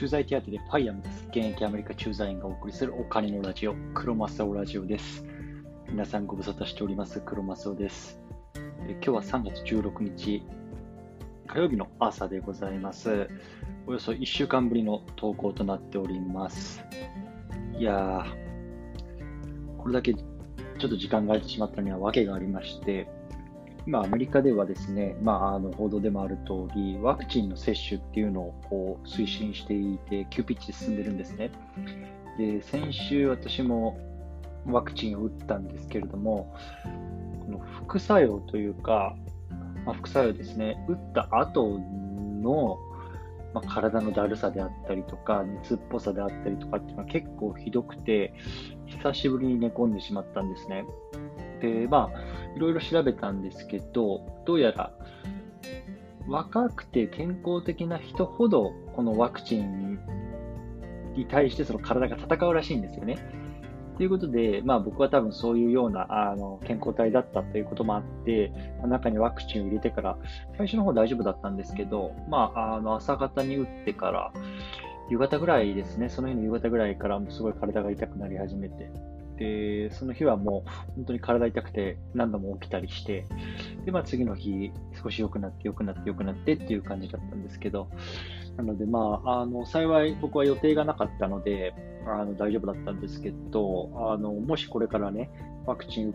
駐在手当でファイアムです。現役アメリカ駐在員がお送りするお金のラジオ、クロマスオラジオです。皆さんご無沙汰しております、クロマスオです。え今日は3月16日、火曜日の朝でございます。およそ1週間ぶりの投稿となっております。いやー、これだけちょっと時間が空いてしまったには訳がありまして、今、アメリカではですね、まあ、あの報道でもある通り、ワクチンの接種っていうのをこう推進していて、急ピッチで進んでるんですね。で、先週私もワクチンを打ったんですけれども、この副作用というか、まあ、副作用ですね、打った後の、まあ、体のだるさであったりとか、熱っぽさであったりとかっていうのは結構ひどくて、久しぶりに寝込んでしまったんですね。で、まあ、いろいろ調べたんですけど、どうやら若くて健康的な人ほど、このワクチンに対してその体が戦うらしいんですよね。ということで、まあ、僕は多分そういうようなあの健康体だったということもあって、中にワクチンを入れてから、最初の方大丈夫だったんですけど、まあ、あの朝方に打ってから、夕方ぐらいですね、その日の夕方ぐらいからすごい体が痛くなり始めて、で、その日はもう本当に体痛くて何度も起きたりして、で、まあ次の日少し良くなって良くなって良くなってっていう感じだったんですけど、なのでまあ、あの、幸い僕は予定がなかったので、あの、大丈夫だったんですけど、あの、もしこれからね、ワクチン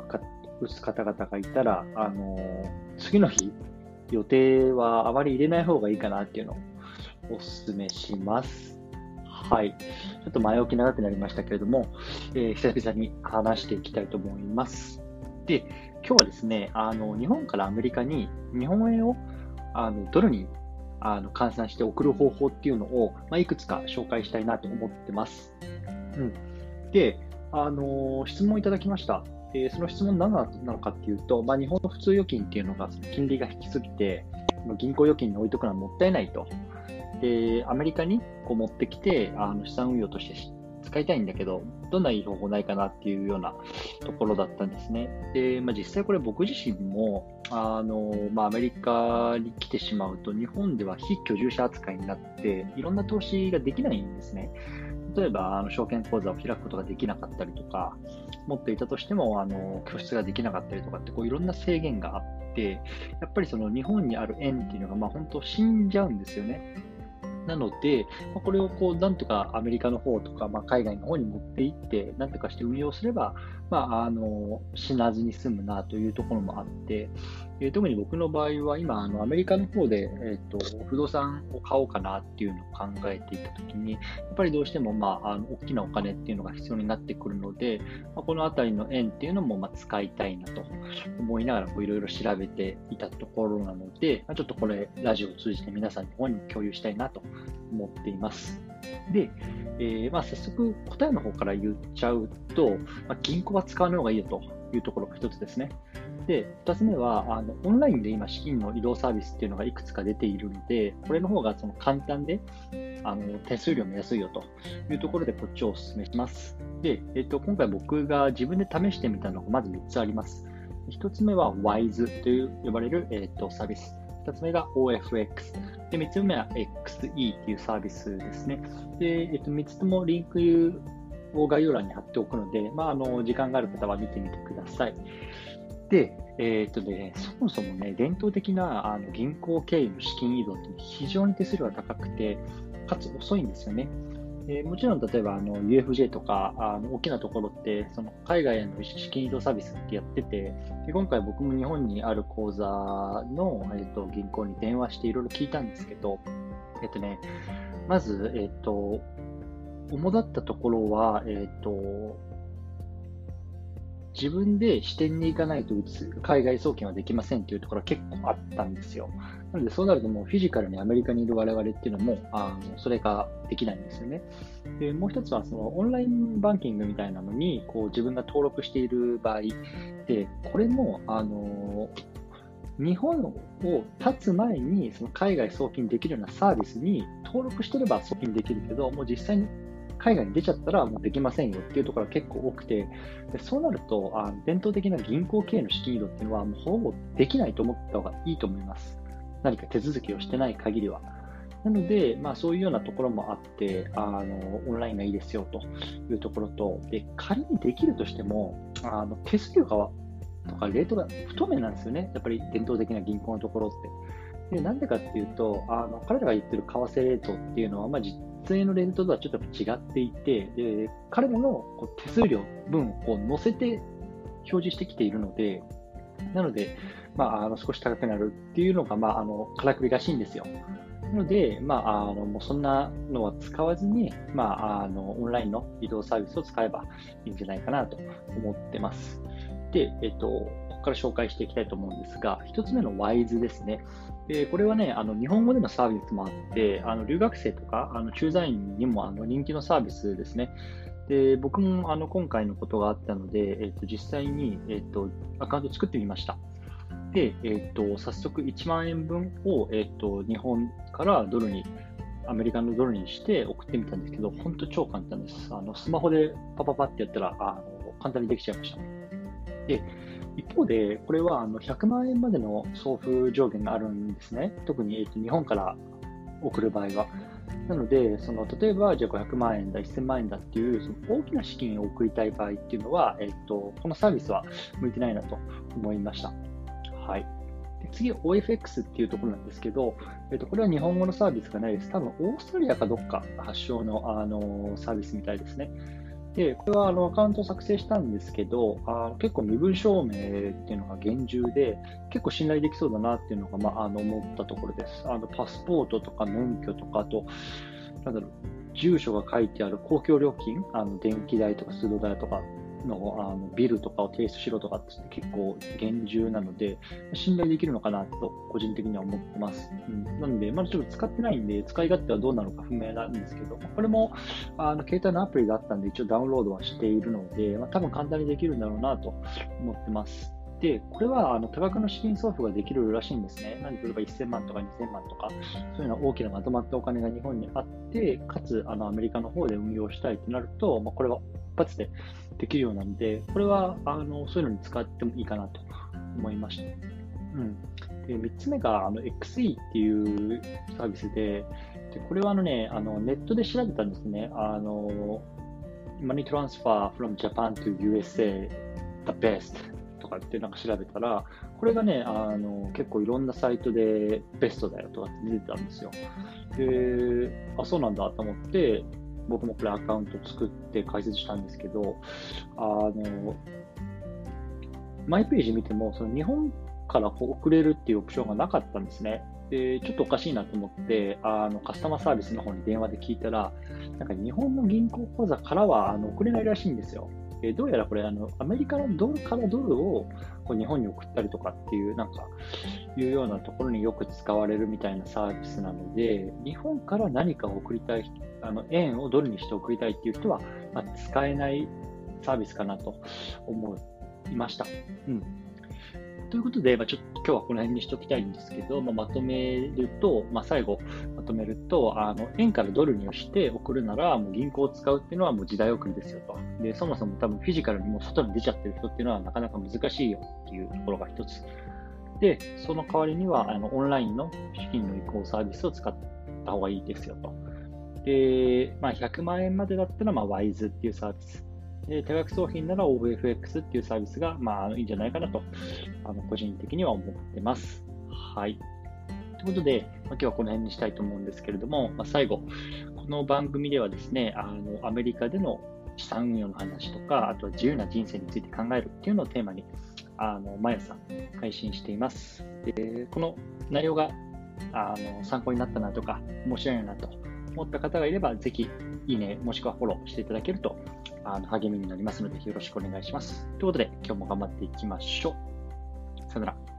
打つ方々がいたら、あの、次の日、予定はあまり入れない方がいいかなっていうのをお勧めします。はい。ちょっと前置き長くなりましたけれども、えー久々に話していきたいと思います。で、今日はですね、あの、日本からアメリカに日本円をあのドルにあの換算して送る方法っていうのを、まあ、いくつか紹介したいなと思ってます。うん。で、あの質問いただきました。えーその質問何なのかっていうと、まあ、日本の普通預金っていうのが金利が低すぎて、銀行預金に置いとくのはもったいないと。で、アメリカにこう持ってきて、あの資産運用として使いたいんだけど、どんないい方法ないかなっていうようなところだったんですね。で、まあ、実際これ僕自身も、あの、まあ、アメリカに来てしまうと、日本では非居住者扱いになって、いろんな投資ができないんですね。例えば、あの証券口座を開くことができなかったりとか、持っていたとしても、あの、拠出ができなかったりとかって、こういろんな制限があって、やっぱりその日本にある円っていうのが、まあ本当死んじゃうんですよね。なので、まあこれをこう、なんとかアメリカの方とか、まあ、海外の方に持っていって、なんとかして運用すれば、まあ、あの、死なずに済むなというところもあって、えー特に僕の場合は今、あの、アメリカの方で、えっ、と、不動産を買おうかなっていうのを考えていたときに、やっぱりどうしても、まあ、あの、大きなお金っていうのが必要になってくるので、まあ、このあたりの円っていうのも、まあ、使いたいなと思いながら、こう、いろいろ調べていたところなので、まあ、ちょっとこれ、ラジオを通じて皆さんの方に共有したいなと思っています。で、えーまあ、早速答えの方から言っちゃうと、まあ、銀行は使わない方がいいよというところが一つですね。で、二つ目は、あの、オンラインで今資金の移動サービスっていうのがいくつか出ているので、これの方がその簡単で、あの、手数料も安いよというところでこっちをお勧めします。で、えっと、今回僕が自分で試してみたのがまず3つあります。一つ目は WISE という呼ばれる、えっと、サービス。二つ目が OFX。で、三つ目は XE っていうサービスですね。で、えっと、3つともリンクを概要欄に貼っておくので、まあ、あの、時間がある方は見てみてください。で、えーっとね、そもそもね、伝統的なあの銀行経由の資金移動って非常に手数料が高くて、かつ遅いんですよね。えーもちろん、例えばあの UFJ とかあの大きなところって、その海外への資金移動サービスってやってて、で今回僕も日本にある口座の、えーっと銀行に電話していろいろ聞いたんですけど、えっとね、まず、えっと、主だったところは、えっと、自分で支店に行かないと打つ海外送金はできませんっていうところが結構あったんですよ。なので、そうなるともうフィジカルにアメリカにいる我々っていうのも、あのそれができないんですよね。で、もう一つは、そのオンラインバンキングみたいなのに、こう自分が登録している場合で、これも、あの、日本を立つ前にその海外送金できるようなサービスに登録してれば送金できるけど、もう実際に海外に出ちゃったらもうできませんよっていうところが結構多くて、でそうなるとあ伝統的な銀行経営の資金移動っていうのはもうほぼできないと思った方がいいと思います。何か手続きをしてない限りは。なので、まあ、そういうようなところもあって、あのオンラインがいいですよというところと、で仮にできるとしても、あの手数料がとかレートが不透明なんですよね、やっぱり伝統的な銀行のところって。でなんでかっていうと、あの彼らが言ってる為替レートっていうのは、まあ、際のレートとはちょっと違っていて、で彼らのこう手数料分を載せて表示してきているので、なので、まあ、あの少し高くなるっていうのが、まあ、あのからくりらしいんですよ。なので、まあ、あのもうそんなのは使わずに、まあ、あのオンラインの移動サービスを使えばいいんじゃないかなと思ってます。で、えっと、から紹介していきたいと思うんですが、1つ目の WISE ですね。でこれはね、あの日本語でのサービスもあって、あの留学生とかあの駐在員にもあの人気のサービスですね。で僕もあの今回のことがあったので、えっと、実際に、えっと、アカウント作ってみました。で、えっと、早速1万円分を、えっと、日本からドルに、アメリカのドルにして送ってみたんですけど、本当超簡単です。あのスマホでパパパってやったらあの簡単にできちゃいました。で、一方で、これはあの100万円までの送付上限があるんですね。特に、日本から送る場合は。なので、その例えばじゃあ500万円だ、1000万円だっていうその大きな資金を送りたい場合っていうのは、えっと、このサービスは向いてないなと思いました。はい。で次、OFX っていうところなんですけど、えっと、これは日本語のサービスがないです。多分、オーストラリアかどっか発祥のあのサービスみたいですね。で、これはあのアカウントを作成したんですけど、あ結構身分証明っていうのが厳重で、結構信頼できそうだなっていうのが、まあ、あの思ったところです。あのパスポートとか免許とか、あと、なんだろう、住所が書いてある公共料金、あの電気代とか水道代とかのあのビルとかを提出しろとかって結構厳重なので、信頼できるのかなと個人的には思ってます。うん、なので、まだちょっと使ってないんで、使い勝手はどうなのか不明なんですけど、これもあの携帯のアプリがあったんで、一応ダウンロードはしているので、まあ、多分簡単にできるんだろうなと思ってます。で、これはあの多額の資金送付ができるらしいんですね。何例えば1000万とか2000万とか、そういうの大きなまとまったお金が日本にあって、かつあのアメリカの方で運用したいとなると、まあ、これは一発でできるようなので、これはあのそういうのに使ってもいいかなと思いました。うん、で3つ目があの XE っていうサービスで、でこれはあの、ね、あのネットで調べたんですね。あの Money Transfer from Japan to USA the best とかってなんか調べたら、これがね、あの結構いろんなサイトでベストだよとかって出てたんですよ。で、あ、そうなんだと思って、僕もこれアカウント作って解説したんですけど、あの、マイページ見ても、その日本からこう送れるっていうオプションがなかったんですね。で、ちょっとおかしいなと思って、あの、カスタマーサービスの方に電話で聞いたら、なんか日本の銀行口座からはあの送れないらしいんですよ。えどうやらこれあの、アメリカのドルからドルをこう日本に送ったりとかっていう、なんか、いうようなところによく使われるみたいなサービスなので、日本から何かを送りたい、あの円をドルにして送りたいっていう人は、まあ、使えないサービスかなと思いました。うんということで、まあ、ちょっと今日はこの辺にしておきたいんですけど、まあ、まとめると、まあ、最後まとめると、あの円からドルにして送るなら、もう銀行を使うっていうのはもう時代遅れですよと。で、そもそも多分フィジカルにも外に出ちゃってる人っていうのはなかなか難しいよっていうところが一つ。で、その代わりには、あのオンラインの資金の移行サービスを使った方がいいですよと。で、まあ、100万円までだったら、まあ、WISE っていうサービス。で、多額送金なら OVFX っていうサービスが、まあ、いいんじゃないかなと、あの個人的には思ってます。はい。ということで、ま、今日はこの辺にしたいと思うんですけれども、まあ、最後、この番組ではですね、あのアメリカでの資産運用の話とか、あとは自由な人生について考えるっていうのをテーマに、あの毎朝配信しています。でこの内容があの参考になったなとか、面白いなと思った方がいれば、ぜひいいね、もしくはフォローしていただけるとあの励みになりますので、よろしくお願いします。ということで、今日も頑張っていきましょう。さよなら。